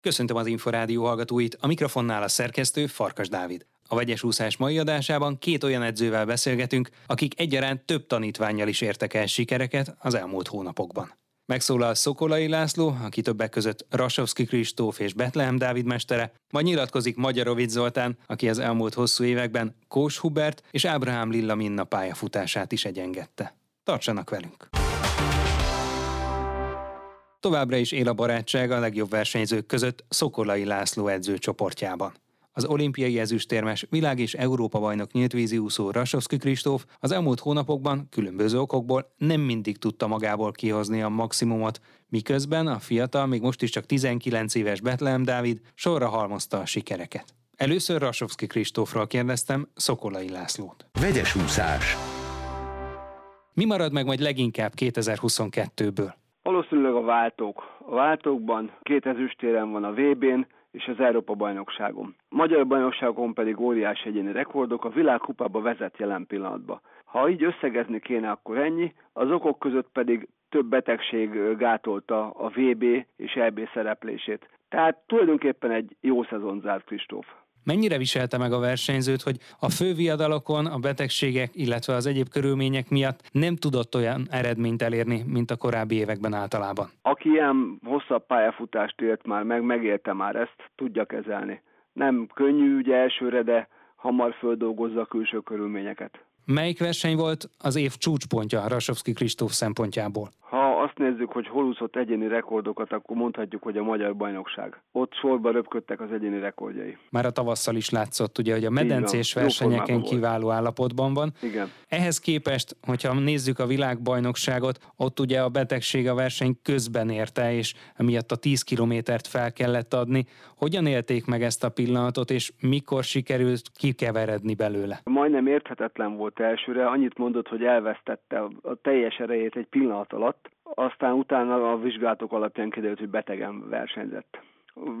Köszöntöm az Inforádió hallgatóit, a mikrofonnál a szerkesztő Farkas Dávid. A vegyes úszás mai adásában két olyan edzővel beszélgetünk, akik egyaránt több tanítványjal is értek el sikereket az elmúlt hónapokban. Megszólal Szokolai László, aki többek között Rasovski Kristóf és Betlehem Dávid mestere, majd nyilatkozik Magyarovic Zoltán, aki az elmúlt hosszú években Kós Hubert és Ábrahám Lilla Minna pályafutását is egyengette. Tartsanak velünk! Továbbra is él a barátság a legjobb versenyzők között Szokolai László edzőcsoportjában. Az olimpiai ezüstérmes világ- és Európa-bajnok nyílt úszó Rasovski Kristóf az elmúlt hónapokban különböző okokból nem mindig tudta magából kihozni a maximumot, miközben a fiatal, még most is csak 19 éves Betlehem Dávid sorra halmozta a sikereket. Először Rasovski Kristófról kérdeztem Szokolai Lászlót. Vegyes úszás. Mi marad meg majd leginkább 2022-ből? Valószínűleg a váltók. A váltókban két ezüstérem van a VB-n, és az Európa-bajnokságon. Magyar bajnokságon pedig óriási egyéni rekordok, a világkupába vezet jelen pillanatban. Ha így összegezni kéne, akkor ennyi, az okok között pedig több betegség gátolta a VB és EB szereplését. Tehát tulajdonképpen egy jó szezon zárt Kristóf. Mennyire viselte meg a versenyzőt, hogy a főviadalokon a betegségek, illetve az egyéb körülmények miatt nem tudott olyan eredményt elérni, mint a korábbi években általában? Aki ilyen hosszabb pályafutást élt már meg, megélte már ezt, tudja kezelni. Nem könnyű ügy elsőre, de hamar földolgozza a külső körülményeket. Melyik verseny volt az év csúcspontja Rasovski Kristóf szempontjából? Nézzük, hogy hol úszott egyéni rekordokat, akkor mondhatjuk, hogy a magyar bajnokság. Ott sorba röpködtek az egyéni rekordjai. Már a tavasszal is látszott, ugye, hogy a medencés versenyeken kiváló állapotban van. Igen. Ehhez képest, hogyha nézzük a világbajnokságot, ott ugye a betegség a verseny közben érte, és emiatt a 10 kilométert fel kellett adni. Hogyan élték meg ezt a pillanatot, és mikor sikerült kikeveredni belőle? Majdnem érthetetlen volt elsőre, annyit mondott, hogy elvesztette a teljes erejét egy pillanat alatt, aztán utána a vizsgálatok alapján kiderült, hogy betegen versenyzett.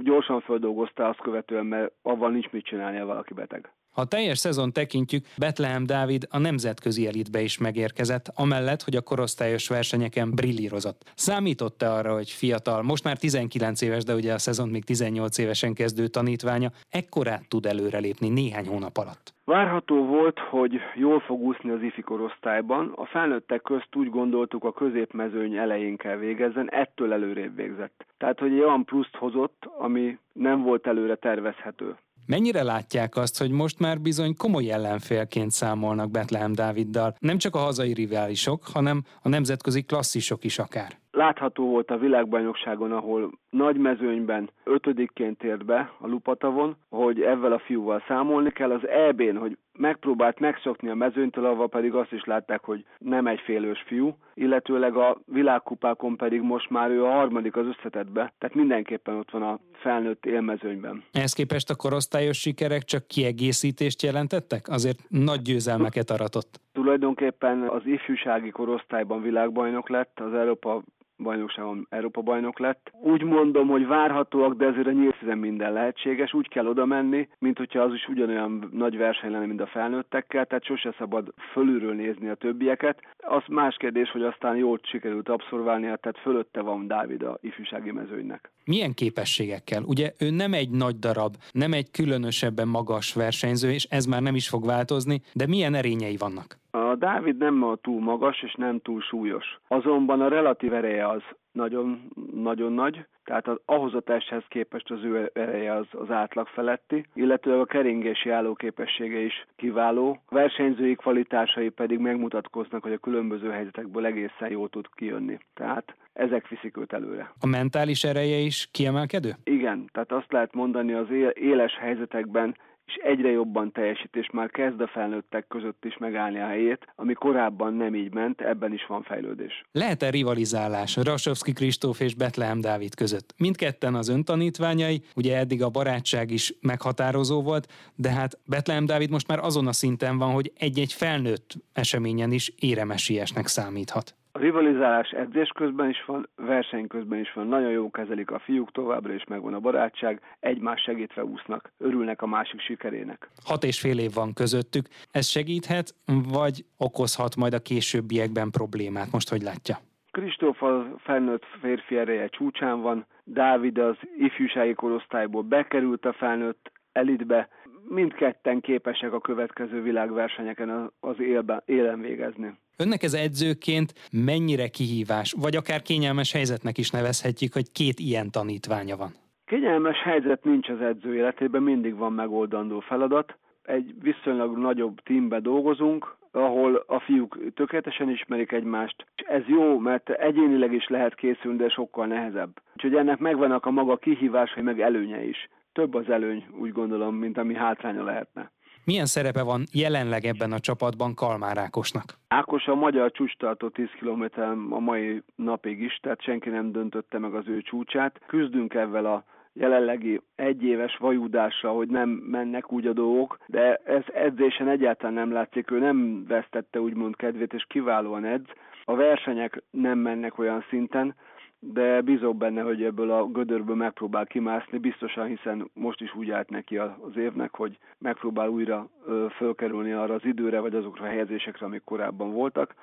Gyorsan földolgozta azt követően, mert avval nincs mit csinálnia valaki beteg. Ha teljes szezon tekintjük, Betlehem Dávid a nemzetközi elitbe is megérkezett, amellett, hogy a korosztályos versenyeken brillírozott. Számított-e arra, hogy fiatal, most már 19 éves, de ugye a szezon még 18 évesen kezdő tanítványa, ekkorát tud előrelépni néhány hónap alatt? Várható volt, hogy jól fog úszni az ifi korosztályban. A felnőttek közt úgy gondoltuk, a középmezőny elején kell végezzen, ettől előrébb végzett. Tehát, hogy egy olyan pluszt hozott, ami nem volt előre tervezhető. Mennyire látják azt, hogy most már bizony komoly ellenfélként számolnak Betlehem Dáviddal, nem csak a hazai riválisok, hanem a nemzetközi klasszisok is akár? Látható volt a világbajnokságon, ahol nagy mezőnyben ötödikként ért be a Lupatavon, hogy ezzel a fiúval számolni kell. Az EB-n, hogy megpróbált megszokni a mezőnytől, avval pedig azt is látták, hogy nem egy félős fiú, illetőleg a világkupákon pedig most már ő a harmadik az összetetbe, tehát mindenképpen ott van a felnőtt élmezőnyben. Ehhez képest a korosztályos sikerek csak kiegészítést jelentettek? Azért nagy győzelmeket aratott. Tulajdonképpen az ifjúsági korosztályban világbajnok lett, az Európa bajnokságon Európa bajnok lett. Úgy mondom, hogy várhatóak, de ezért a nyílszezen minden lehetséges. Úgy kell oda menni, mint hogyha az is ugyanolyan nagy verseny lenne, mint a felnőttekkel, tehát sose szabad fölülről nézni a többieket. Az más kérdés, hogy aztán jól sikerült abszorválnia, tehát fölötte van Dávid a ifjúsági mezőnynek. Milyen képességekkel? Ugye ő nem egy nagy darab, nem egy különösebben magas versenyző, és ez már nem is fog változni, de milyen erényei vannak? A Dávid nem túl magas és nem túl súlyos. Azonban a relatív ereje az nagyon, nagyon nagy, tehát az, ahhoz a testhez képest az ő ereje az, az átlag feletti, illetve a keringési állóképessége is kiváló. A versenyzői kvalitásai pedig megmutatkoznak, hogy a különböző helyzetekből egészen jól tud kijönni. Tehát ezek viszik őt előre. A mentális ereje is kiemelkedő? Igen, tehát azt lehet mondani az éles helyzetekben és egyre jobban teljesít, és már kezd a felnőttek között is megállni a helyét, ami korábban nem így ment, ebben is van fejlődés. Lehet-e rivalizálás Rasovski Kristóf és Betlehem Dávid között? Mindketten az öntanítványai, ugye eddig a barátság is meghatározó volt, de hát Betlehem Dávid most már azon a szinten van, hogy egy-egy felnőtt eseményen is éremesiesnek számíthat. Rivalizálás edzés közben is van, verseny közben is van, nagyon jó kezelik a fiúk, továbbra is megvan a barátság, egymás segítve úsznak, örülnek a másik sikerének. Hat és fél év van közöttük, ez segíthet, vagy okozhat majd a későbbiekben problémát, most hogy látja? Kristóf a felnőtt férfi ereje csúcsán van, Dávid az ifjúsági korosztályból bekerült a felnőtt elitbe, mindketten képesek a következő világversenyeken az élben, élen végezni. Önnek ez edzőként mennyire kihívás, vagy akár kényelmes helyzetnek is nevezhetjük, hogy két ilyen tanítványa van? Kényelmes helyzet nincs az edző életében, mindig van megoldandó feladat. Egy viszonylag nagyobb tímbe dolgozunk, ahol a fiúk tökéletesen ismerik egymást. Ez jó, mert egyénileg is lehet készülni, de sokkal nehezebb. Úgyhogy ennek megvannak a maga kihívásai, meg előnye is. Több az előny, úgy gondolom, mint ami hátránya lehetne. Milyen szerepe van jelenleg ebben a csapatban Kalmár Ákosnak? Ákos a magyar csúcstartó 10 km a mai napig is, tehát senki nem döntötte meg az ő csúcsát. Küzdünk ezzel a jelenlegi egyéves vajúdásra, hogy nem mennek úgy a dolgok, de ez edzésen egyáltalán nem látszik, ő nem vesztette úgymond kedvét, és kiválóan edz. A versenyek nem mennek olyan szinten, de bízok benne, hogy ebből a gödörből megpróbál kimászni, biztosan, hiszen most is úgy állt neki az évnek, hogy megpróbál újra fölkerülni arra az időre, vagy azokra a helyezésekre, amik korábban voltak,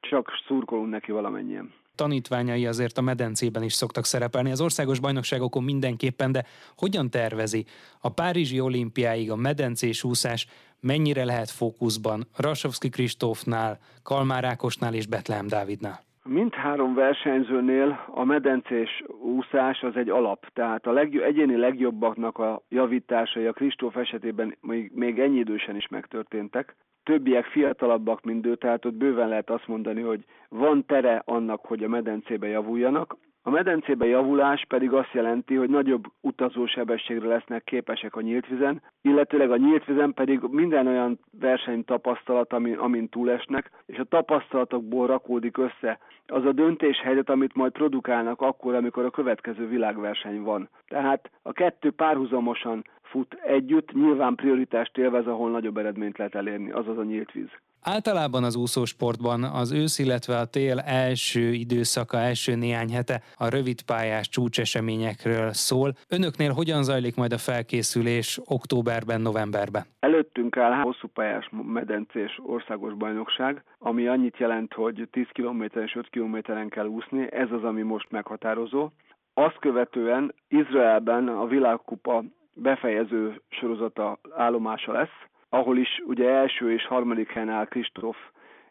csak szurkolunk neki valamennyien. Tanítványai azért a medencében is szoktak szerepelni, az országos bajnokságokon mindenképpen, de hogyan tervezi? A Párizsi olimpiáig a medencés úszás mennyire lehet fókuszban Rasovski Kristófnál, Kalmár Ákosnál és Betlehem Dávidnál? Mindhárom versenyzőnél a medencés úszás az egy alap, tehát a legjobb, egyéni legjobbaknak a javításai a Kristóf esetében még, még ennyi idősen is megtörténtek. Többiek fiatalabbak, mint ő, tehát ott bőven lehet azt mondani, hogy van tere annak, hogy a medencébe javuljanak. A medencébe javulás pedig azt jelenti, hogy nagyobb utazósebességre lesznek képesek a nyílt vizen, illetőleg a nyílt vizen pedig minden olyan verseny tapasztalat, amin, amin túlesnek, és a tapasztalatokból rakódik össze az a döntéshelyzet, amit majd produkálnak akkor, amikor a következő világverseny van. Tehát a kettő párhuzamosan fut együtt, nyilván prioritást élvez, ahol nagyobb eredményt lehet elérni, azaz a nyílt víz. Általában az úszósportban az ősz, illetve a tél első időszaka, első néhány hete a rövidpályás csúcseseményekről szól. Önöknél hogyan zajlik majd a felkészülés októberben, novemberben? Előttünk áll hosszúpályás medencés országos bajnokság, ami annyit jelent, hogy 10 km és 5 kilométeren kell úszni, ez az, ami most meghatározó. Azt követően Izraelben a világkupa befejező sorozata állomása lesz, ahol is ugye első és harmadik helyen áll Kristóf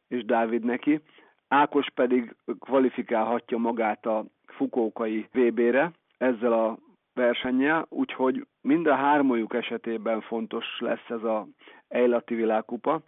és Dávid neki. Ákos pedig kvalifikálhatja magát a fukókai VB-re ezzel a versennyel, úgyhogy mind a hármójuk esetében fontos lesz ez a Eilati világkupa.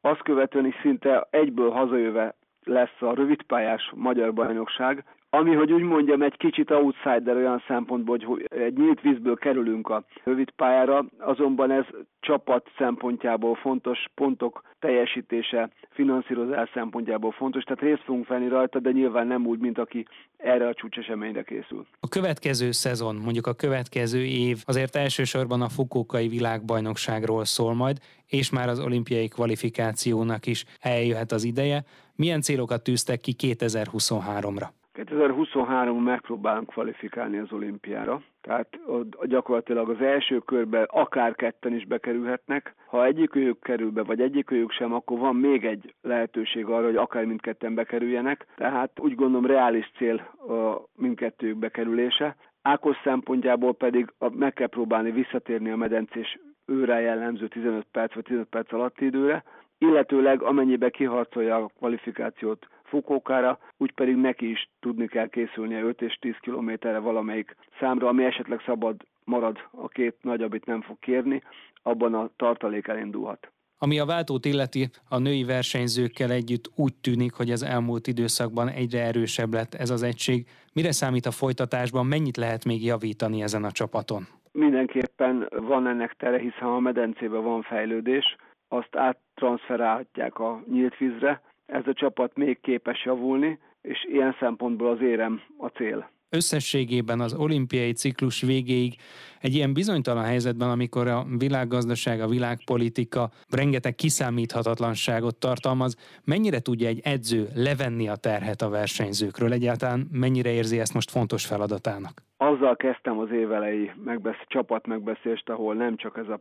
Azt követően is szinte egyből hazajöve lesz a rövidpályás magyar bajnokság, ami, hogy úgy mondjam, egy kicsit outsider olyan szempontból, hogy egy nyílt vízből kerülünk a rövid pályára, azonban ez csapat szempontjából fontos, pontok teljesítése, finanszírozás szempontjából fontos, tehát részt fogunk venni rajta, de nyilván nem úgy, mint aki erre a csúcseseményre készül. A következő szezon, mondjuk a következő év azért elsősorban a Fukókai világbajnokságról szól majd, és már az olimpiai kvalifikációnak is eljöhet az ideje. Milyen célokat tűztek ki 2023-ra? 2023 megpróbálunk kvalifikálni az olimpiára, tehát gyakorlatilag az első körbe akár ketten is bekerülhetnek. Ha egyikőjük kerül be, vagy egyikőjük sem, akkor van még egy lehetőség arra, hogy akár mindketten bekerüljenek. Tehát úgy gondolom reális cél a mindkettőjük bekerülése. Ákos szempontjából pedig meg kell próbálni visszatérni a medencés őre jellemző 15 perc vagy 15 perc alatti időre, illetőleg amennyibe kiharcolja a kvalifikációt Fukókára, úgy pedig neki is tudni kell készülnie 5 és 10 kilométerre valamelyik számra, ami esetleg szabad marad a két nagy, amit nem fog kérni, abban a tartalék elindulhat. Ami a váltót illeti, a női versenyzőkkel együtt úgy tűnik, hogy az elmúlt időszakban egyre erősebb lett ez az egység. Mire számít a folytatásban, mennyit lehet még javítani ezen a csapaton? Mindenképpen van ennek tere, hiszen a medencében van fejlődés, azt áttranszferálhatják a nyílt vízre, ez a csapat még képes javulni, és ilyen szempontból az érem a cél. Összességében az olimpiai ciklus végéig egy ilyen bizonytalan helyzetben, amikor a világgazdaság, a világpolitika rengeteg kiszámíthatatlanságot tartalmaz, mennyire tudja egy edző levenni a terhet a versenyzőkről? Egyáltalán mennyire érzi ezt most fontos feladatának? Azzal kezdtem az évelei megbesz- csapat megbeszélést, ahol nem csak ez a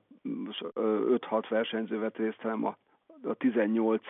5-6 versenyző vett részt, hanem a a 18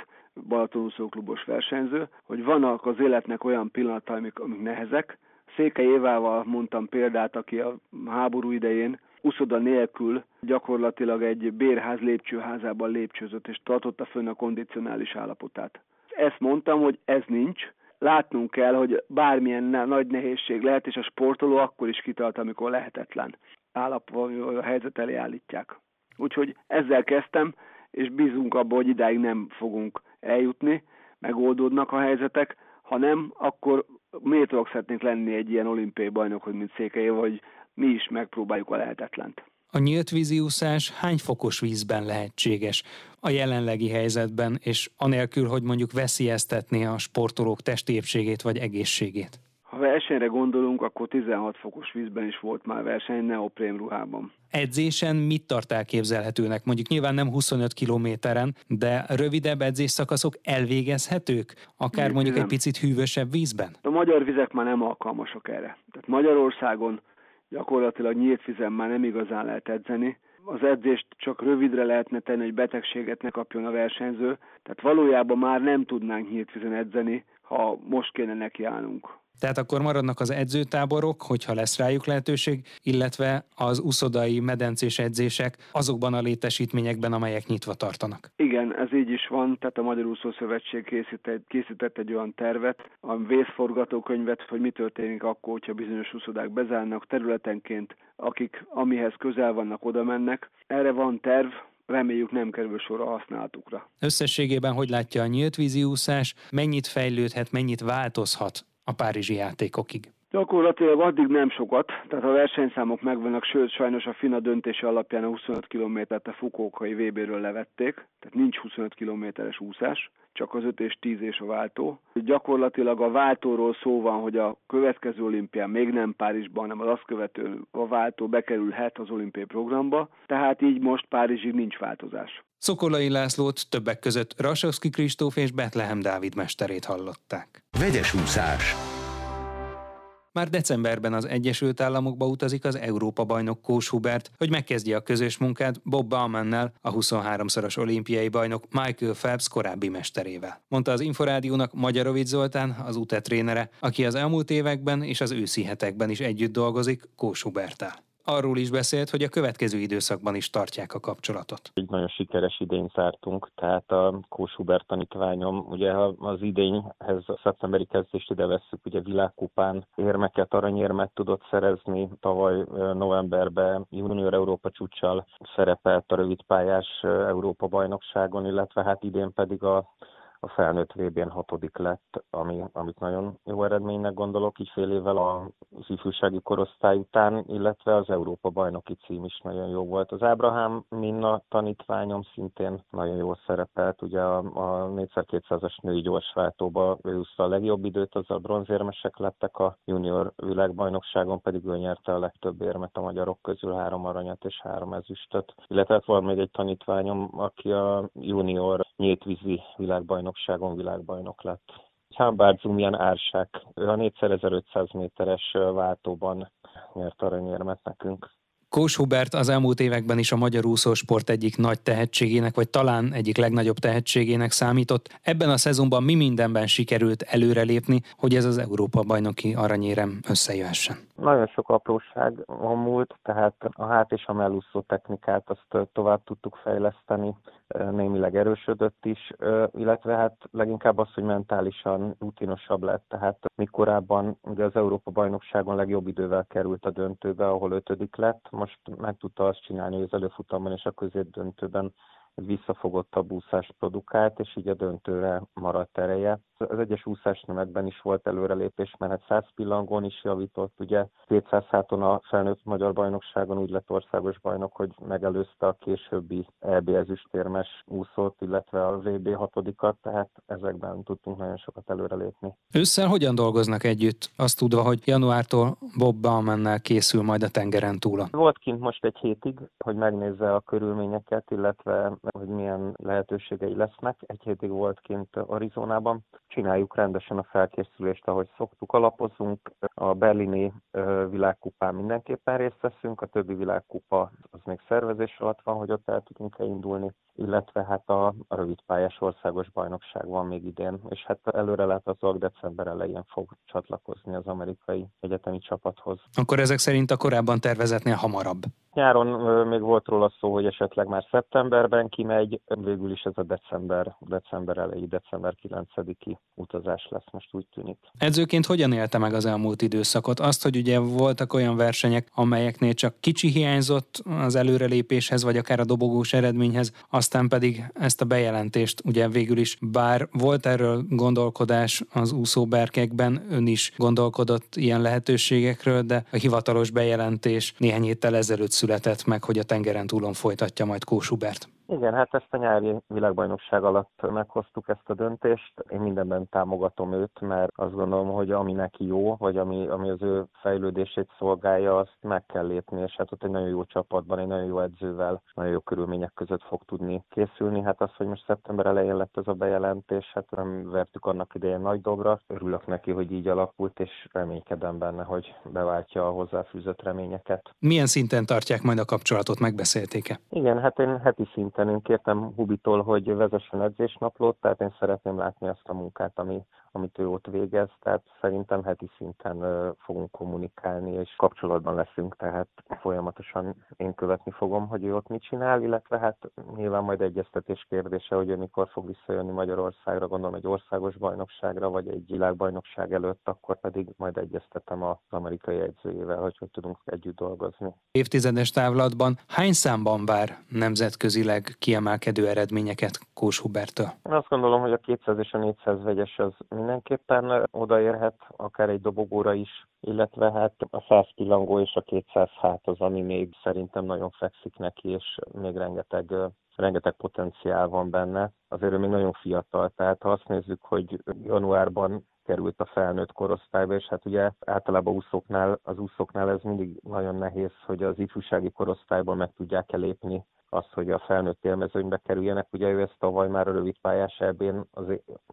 Balatonúszó klubos versenyző, hogy vannak az életnek olyan pillanatai, amik, amik nehezek. Székely Évával mondtam példát, aki a háború idején uszoda nélkül gyakorlatilag egy bérház lépcsőházában lépcsőzött, és tartotta fönn a kondicionális állapotát. Ezt mondtam, hogy ez nincs, látnunk kell, hogy bármilyen nagy nehézség lehet, és a sportoló akkor is kitart, amikor lehetetlen állapot, a helyzet elé állítják. Úgyhogy ezzel kezdtem, és bízunk abban, hogy idáig nem fogunk eljutni, megoldódnak a helyzetek, ha nem, akkor miért szeretnénk lenni egy ilyen olimpiai bajnok, mint Székely, vagy mi is megpróbáljuk a lehetetlent. A nyílt víziúszás hány fokos vízben lehetséges a jelenlegi helyzetben, és anélkül, hogy mondjuk veszélyeztetné a sportolók testépségét vagy egészségét? Ha versenyre gondolunk, akkor 16 fokos vízben is volt már verseny neoprém ruhában. Edzésen mit tart elképzelhetőnek? Mondjuk nyilván nem 25 kilométeren, de rövidebb edzésszakaszok elvégezhetők? Akár mondjuk nem. egy picit hűvösebb vízben? A magyar vizek már nem alkalmasak erre. Tehát Magyarországon gyakorlatilag nyílt vizen már nem igazán lehet edzeni. Az edzést csak rövidre lehetne tenni, hogy betegséget ne kapjon a versenyző. Tehát valójában már nem tudnánk nyílt vizen edzeni, ha most kéne nekiállnunk. Tehát akkor maradnak az edzőtáborok, hogyha lesz rájuk lehetőség, illetve az uszodai medencés edzések azokban a létesítményekben, amelyek nyitva tartanak. Igen, ez így is van, tehát a Magyar Úszó Szövetség készített, készített egy olyan tervet, a vészforgatókönyvet, hogy mi történik akkor, hogyha bizonyos úszodák bezárnak területenként, akik amihez közel vannak, oda mennek. Erre van terv, reméljük nem kerül sor a használatukra. Összességében hogy látja a nyílt vízi úszás, mennyit fejlődhet, mennyit változhat a párizsi játékokig? Gyakorlatilag addig nem sokat, tehát a versenyszámok megvannak, sőt sajnos a FINA döntése alapján a 25 kilométert a Fukókai VB-ről levették, tehát nincs 25 kilométeres úszás, csak az 5 és 10 és a váltó. Gyakorlatilag a váltóról szó van, hogy a következő olimpián még nem Párizsban, hanem az azt követő a váltó bekerülhet az olimpiai programba, tehát így most Párizsig nincs változás. Szokolai Lászlót többek között Rasowski Kristóf és Betlehem Dávid mesterét hallották. Vegyes úszás már decemberben az Egyesült Államokba utazik az Európa-bajnok Kós Hubert, hogy megkezdje a közös munkát Bob Baumannel, a 23-szoros olimpiai bajnok Michael Phelps korábbi mesterével. Mondta az Inforádiónak Magyarovic Zoltán, az UTE trénere, aki az elmúlt években és az őszi hetekben is együtt dolgozik Kós Hubertel arról is beszélt, hogy a következő időszakban is tartják a kapcsolatot. Egy nagyon sikeres idény zártunk, tehát a Kós Hubert tanítványom, ugye az idényhez a szeptemberi kezdést ide vesszük, ugye világkupán érmeket, aranyérmet tudott szerezni, tavaly novemberben junior Európa csúcsal szerepelt a rövidpályás Európa bajnokságon, illetve hát idén pedig a a felnőtt VB-n hatodik lett, ami, amit nagyon jó eredménynek gondolok, így fél évvel az ifjúsági korosztály után, illetve az Európa bajnoki cím is nagyon jó volt. Az Ábrahám Minna tanítványom szintén nagyon jól szerepelt, ugye a, a 4200-as női gyorsváltóba ő a legjobb időt, az a bronzérmesek lettek, a junior világbajnokságon pedig ő nyerte a legtöbb érmet a magyarok közül, három aranyat és három ezüstöt. Illetve hát van még egy tanítványom, aki a junior nyíltvízi világbajnokságon világbajnok lett. Hámbár Zumjan Ársák, ő a 4500 méteres váltóban nyert aranyérmet nekünk. Kós Hubert az elmúlt években is a magyar úszósport egyik nagy tehetségének, vagy talán egyik legnagyobb tehetségének számított. Ebben a szezonban mi mindenben sikerült előrelépni, hogy ez az Európa bajnoki aranyérem összejöhessen? Nagyon sok apróság van múlt, tehát a hát és a mellúszó technikát azt tovább tudtuk fejleszteni, némileg erősödött is, illetve hát leginkább az, hogy mentálisan rutinosabb lett, tehát mi korábban ugye az Európa bajnokságon legjobb idővel került a döntőbe, ahol ötödik lett, most meg tudta azt csinálni, hogy az előfutamban és a középdöntőben visszafogottabb úszást produkált, és így a döntőre maradt ereje. Az egyes úszásnemekben is volt előrelépés, mert hát 100 pillangón is javított, ugye 200 háton a felnőtt magyar bajnokságon úgy lett országos bajnok, hogy megelőzte a későbbi EB ezüstérmes úszót, illetve a VB hatodikat, tehát ezekben tudtunk nagyon sokat előrelépni. Ősszel hogyan dolgoznak együtt? Azt tudva, hogy januártól Bob Baumannel készül majd a tengeren túl. Volt kint most egy hétig, hogy megnézze a körülményeket, illetve hogy milyen lehetőségei lesznek. Egy hétig volt kint Arizonában. Csináljuk rendesen a felkészülést, ahogy szoktuk, alapozunk. A berlini világkupán mindenképpen részt veszünk, a többi világkupa az még szervezés alatt van, hogy ott el tudunk-e indulni illetve hát a, a rövidpályás országos bajnokság van még idén, és hát előre látatóak december elején fog csatlakozni az amerikai egyetemi csapathoz. Akkor ezek szerint a korábban tervezetnél hamarabb? Nyáron még volt róla szó, hogy esetleg már szeptemberben kimegy, végül is ez a december, december elejé, december 9-i utazás lesz, most úgy tűnik. Edzőként hogyan élte meg az elmúlt időszakot? Azt, hogy ugye voltak olyan versenyek, amelyeknél csak kicsi hiányzott az előrelépéshez, vagy akár a dobogós eredményhez, aztán pedig ezt a bejelentést ugye végül is, bár volt erről gondolkodás az úszóberkekben, ön is gondolkodott ilyen lehetőségekről, de a hivatalos bejelentés néhány héttel ezelőtt született meg, hogy a tengeren túlon folytatja majd Kósubert. Igen, hát ezt a nyári világbajnokság alatt meghoztuk ezt a döntést. Én mindenben támogatom őt, mert azt gondolom, hogy ami neki jó, vagy ami, ami az ő fejlődését szolgálja, azt meg kell lépni, és hát ott egy nagyon jó csapatban, egy nagyon jó edzővel, nagyon jó körülmények között fog tudni készülni. Hát az, hogy most szeptember elején lett ez a bejelentés, hát nem vertük annak idején nagy dobra. Örülök neki, hogy így alakult, és reménykedem benne, hogy beváltja a hozzáfűzött reményeket. Milyen szinten tartják majd a kapcsolatot, megbeszélték-e? Igen, hát én heti szinten szinten én kértem Hubitól, hogy vezessen edzésnaplót, tehát én szeretném látni azt a munkát, ami, amit ő ott végez, tehát szerintem heti szinten fogunk kommunikálni, és kapcsolatban leszünk, tehát folyamatosan én követni fogom, hogy ő ott mit csinál, illetve hát nyilván majd egyeztetés kérdése, hogy ő mikor fog visszajönni Magyarországra, gondolom egy országos bajnokságra, vagy egy világbajnokság előtt, akkor pedig majd egyeztetem az amerikai edzőjével, hogy hogy tudunk együtt dolgozni. Évtizedes távlatban hány számban vár nemzetközileg kiemelkedő eredményeket Kós Hubertől? Azt gondolom, hogy a 200 és a 400 vegyes az mindenképpen odaérhet, akár egy dobogóra is, illetve hát a 100 pillangó és a 200 hát az, ami még szerintem nagyon fekszik neki, és még rengeteg rengeteg potenciál van benne. Azért ő még nagyon fiatal, tehát ha azt nézzük, hogy januárban került a felnőtt korosztályba, és hát ugye általában úszóknál, az úszóknál ez mindig nagyon nehéz, hogy az ifjúsági korosztályban meg tudják elépni azt, hogy a felnőtt élmezőnybe kerüljenek. Ugye ő ezt tavaly már a rövid pályás ebén az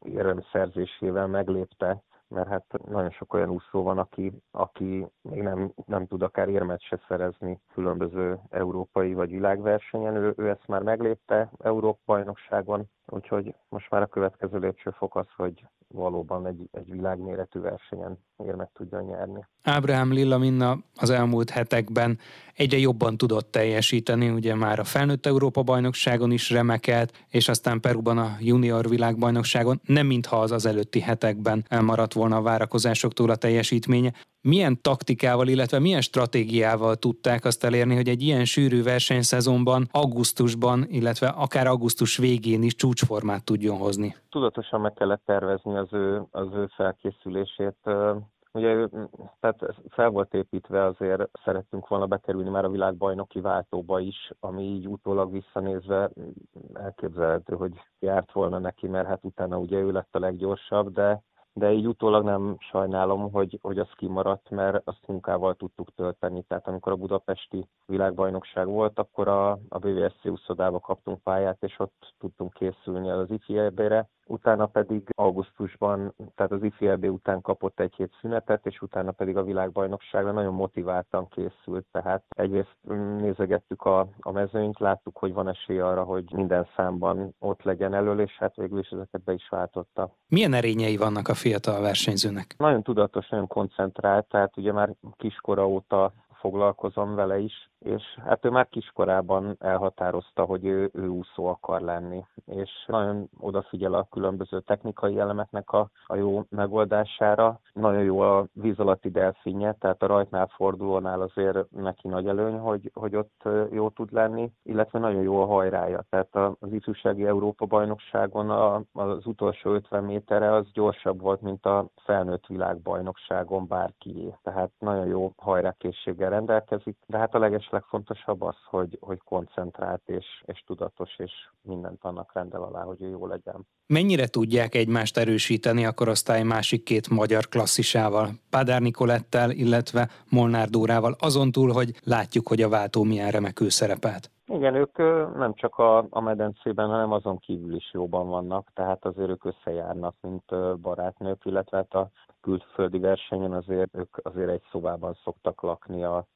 érem szerzésével meglépte, mert hát nagyon sok olyan úszó van, aki, aki még nem, nem tud akár érmet se szerezni különböző európai vagy világversenyen. Ő, ő ezt már meglépte Európa bajnokságon, úgyhogy most már a következő lépcsőfok az, hogy valóban egy, egy világméretű versenyen érmet tudjon nyerni. Ábrahám Lilla Minna az elmúlt hetekben egyre jobban tudott teljesíteni, ugye már a felnőtt Európa bajnokságon is remekelt, és aztán Peruban a junior világbajnokságon, nem mintha az az előtti hetekben elmaradt volna a várakozásoktól a teljesítménye. Milyen taktikával, illetve milyen stratégiával tudták azt elérni, hogy egy ilyen sűrű versenyszezonban, augusztusban, illetve akár augusztus végén is csúcsformát tudjon hozni? Tudatosan meg kellett tervezni az ő, az ő felkészülését Ugye tehát fel volt építve, azért szerettünk volna bekerülni már a világbajnoki váltóba is, ami így utólag visszanézve elképzelhető, hogy járt volna neki, mert hát utána ugye ő lett a leggyorsabb, de de így utólag nem sajnálom, hogy, hogy az kimaradt, mert azt munkával tudtuk tölteni. Tehát amikor a budapesti világbajnokság volt, akkor a, a BVSC úszodába kaptunk pályát, és ott tudtunk készülni az IFIEB-re, utána pedig augusztusban, tehát az IFLB után kapott egy hét szünetet, és utána pedig a világbajnokságra nagyon motiváltan készült, tehát egyrészt nézegettük a, a mezőnyt, láttuk, hogy van esély arra, hogy minden számban ott legyen elől, és hát végül is ezeket be is váltotta. Milyen erényei vannak a fiatal versenyzőnek? Nagyon tudatos, nagyon koncentrált, tehát ugye már kiskora óta foglalkozom vele is, és hát ő már kiskorában elhatározta, hogy ő, ő úszó akar lenni, és nagyon odafigyel a különböző technikai elemeknek a, a jó megoldására. Nagyon jó a víz alatti delfinje, tehát a rajtnál fordulónál azért neki nagy előny, hogy, hogy ott jó tud lenni, illetve nagyon jó a hajrája. Tehát az ifjúsági Európa bajnokságon a, az utolsó 50 méterre az gyorsabb volt, mint a felnőtt világbajnokságon bárkié. Tehát nagyon jó hajrákészséggel rendelkezik, de hát a leges legfontosabb az, hogy, hogy koncentrált és, és tudatos, és mindent annak rendel alá, hogy ő jó legyen. Mennyire tudják egymást erősíteni a korosztály másik két magyar klasszisával, Pádár Nikolettel, illetve Molnár Dórával, azon túl, hogy látjuk, hogy a váltó milyen remekül szerepelt? Igen, ők nem csak a, a medencében, hanem azon kívül is jóban vannak, tehát azért ők összejárnak, mint barátnők, illetve hát a külföldi versenyen azért ők azért egy szobában szoktak lakni a,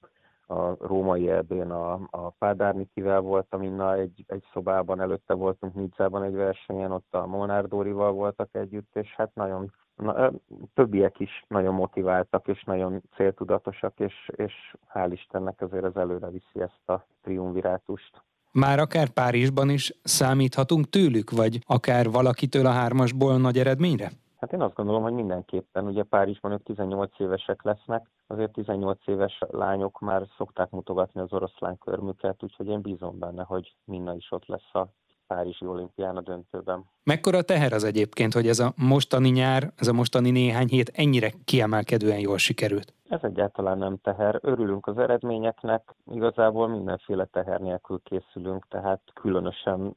a római erdén a, a Pádárnikivel voltam innen egy, egy szobában, előtte voltunk Nidzában egy versenyen, ott a Molnár Dórival voltak együtt, és hát nagyon na, többiek is nagyon motiváltak, és nagyon céltudatosak, és, és hál' Istennek azért az előre viszi ezt a triumvirátust. Már akár Párizsban is számíthatunk tőlük, vagy akár valakitől a hármasból nagy eredményre? Hát én azt gondolom, hogy mindenképpen. Ugye Párizsban ők 18 évesek lesznek, azért 18 éves lányok már szokták mutogatni az oroszlán körmüket, úgyhogy én bízom benne, hogy Minna is ott lesz a Párizsi olimpián a döntőben. Mekkora teher az egyébként, hogy ez a mostani nyár, ez a mostani néhány hét ennyire kiemelkedően jól sikerült? Ez egyáltalán nem teher. Örülünk az eredményeknek, igazából mindenféle teher nélkül készülünk, tehát különösen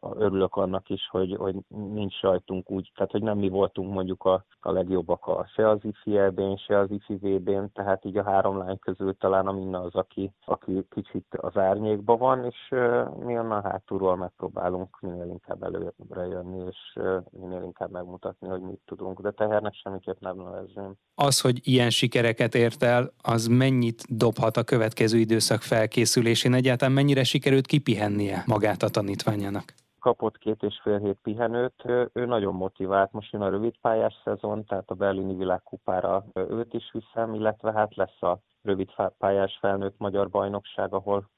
örülök annak is, hogy, hogy nincs rajtunk úgy, tehát hogy nem mi voltunk mondjuk a, a legjobbak a, se az ifi se az ifi VB-n, tehát így a három lány közül talán a Minna az, aki, aki kicsit az árnyékban van, és uh, mi onnan hátulról megpróbálunk minél inkább előre jönni, és uh, minél inkább megmutatni, hogy mit tudunk, de tehernek semmiképp nem nevezném. Az, hogy ilyen sikerek sikereket ért el, az mennyit dobhat a következő időszak felkészülésén? Egyáltalán mennyire sikerült kipihennie magát a tanítványának? kapott két és fél hét pihenőt, ő nagyon motivált, most jön a rövid pályás szezon, tehát a berlini világkupára őt is viszem, illetve hát lesz a rövid pályás felnőtt magyar bajnokság, ahol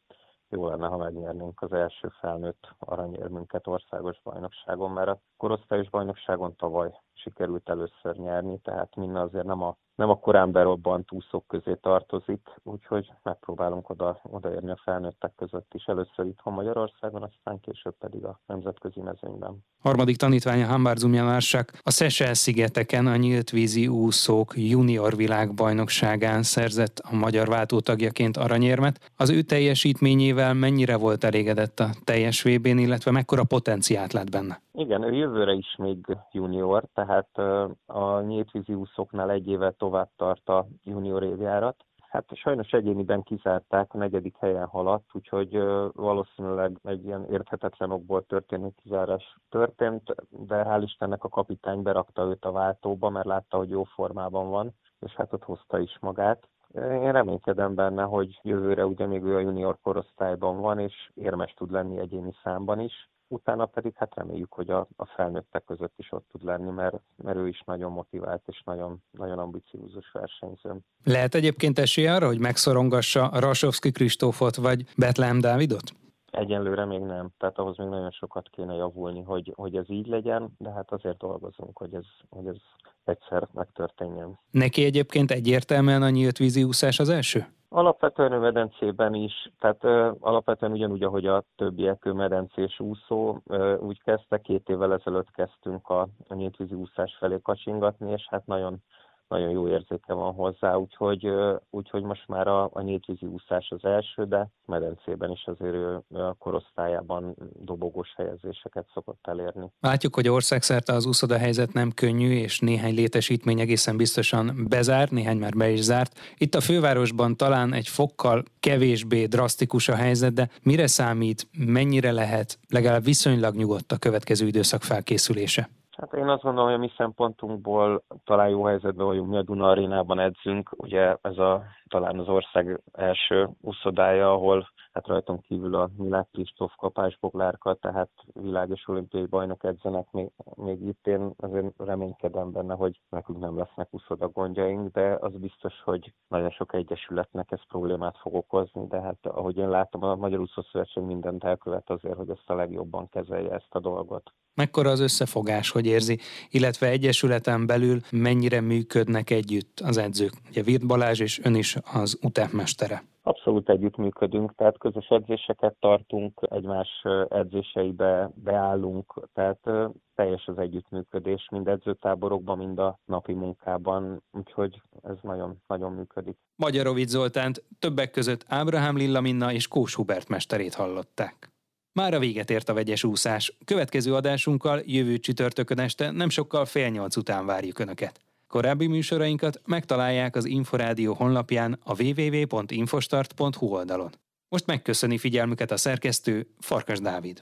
jó lenne, ha megnyernénk az első felnőtt aranyérmünket országos bajnokságon, mert a korosztályos bajnokságon tavaly sikerült először nyerni, tehát minden azért nem a nem a korán berobbant úszók közé tartozik, úgyhogy megpróbálunk oda, odaérni a felnőttek között is. Először itthon Magyarországon, aztán később pedig a nemzetközi mezőnyben. Harmadik tanítványa Hambar Zumjanársak a Szesel szigeteken a nyílt vízi úszók junior világbajnokságán szerzett a magyar váltótagjaként aranyérmet. Az ő teljesítményével mennyire volt elégedett a teljes VB-n, illetve mekkora potenciált lát benne? Igen, ő jövőre is még junior, tehát a nyíltvízi úszóknál egy évet tovább tart a junior évjárat. Hát sajnos egyéniben kizárták, a negyedik helyen haladt, úgyhogy valószínűleg egy ilyen érthetetlen okból történő kizárás történt, de hál' Istennek a kapitány berakta őt a váltóba, mert látta, hogy jó formában van, és hát ott hozta is magát. Én reménykedem benne, hogy jövőre ugye még ő a junior korosztályban van, és érmes tud lenni egyéni számban is utána pedig hát reméljük, hogy a, a felnőttek között is ott tud lenni, mert, mert ő is nagyon motivált és nagyon, nagyon ambiciózus versenyző. Lehet egyébként esélye arra, hogy megszorongassa Rasovski Kristófot vagy Betlehem Dávidot? Egyelőre még nem, tehát ahhoz még nagyon sokat kéne javulni, hogy, hogy ez így legyen, de hát azért dolgozunk, hogy ez, hogy ez egyszer megtörténjen. Neki egyébként egyértelműen a nyílt víziúszás az első? Alapvetően a medencében is, tehát ö, alapvetően ugyanúgy, ahogy a többiek medencés úszó, ö, úgy kezdte, két évvel ezelőtt kezdtünk a, a nyíltvízi úszás felé kacsingatni, és hát nagyon nagyon jó érzéke van hozzá, úgyhogy, úgyhogy most már a, a nyíltvízi úszás az első, de medencében is azért ő a korosztályában dobogós helyezéseket szokott elérni. Látjuk, hogy országszerte az úszoda helyzet nem könnyű, és néhány létesítmény egészen biztosan bezár, néhány már be is zárt. Itt a fővárosban talán egy fokkal kevésbé drasztikus a helyzet, de mire számít, mennyire lehet legalább viszonylag nyugodt a következő időszak felkészülése? Hát én azt gondolom, hogy a mi szempontunkból talán jó helyzetben vagyunk, mi a Duna arénában edzünk, ugye ez a talán az ország első úszodája, ahol hát rajtunk kívül a Milák Kristóf Kapás Boglárka, tehát világ és olimpiai bajnok edzenek még, még itt. Én azért reménykedem benne, hogy nekünk nem lesznek úszoda gondjaink, de az biztos, hogy nagyon sok egyesületnek ez problémát fog okozni, de hát ahogy én látom, a Magyar Úszó Szövetség mindent elkövet azért, hogy ezt a legjobban kezelje ezt a dolgot. Mekkora az összefogás, hogy érzi, illetve egyesületen belül mennyire működnek együtt az edzők? Ugye Virt Balázs és ön is az UTEP mestere. Abszolút együttműködünk, tehát közös edzéseket tartunk, egymás edzéseibe beállunk, tehát teljes az együttműködés, mind edzőtáborokban, mind a napi munkában, úgyhogy ez nagyon, nagyon működik. Magyarovic Zoltánt többek között Ábrahám Lilla Minna és Kós Hubert mesterét hallották. Már a véget ért a vegyes úszás. Következő adásunkkal jövő csütörtökön este nem sokkal fél nyolc után várjuk Önöket. Korábbi műsorainkat megtalálják az Inforádió honlapján a www.infostart.hu oldalon. Most megköszöni figyelmüket a szerkesztő Farkas Dávid.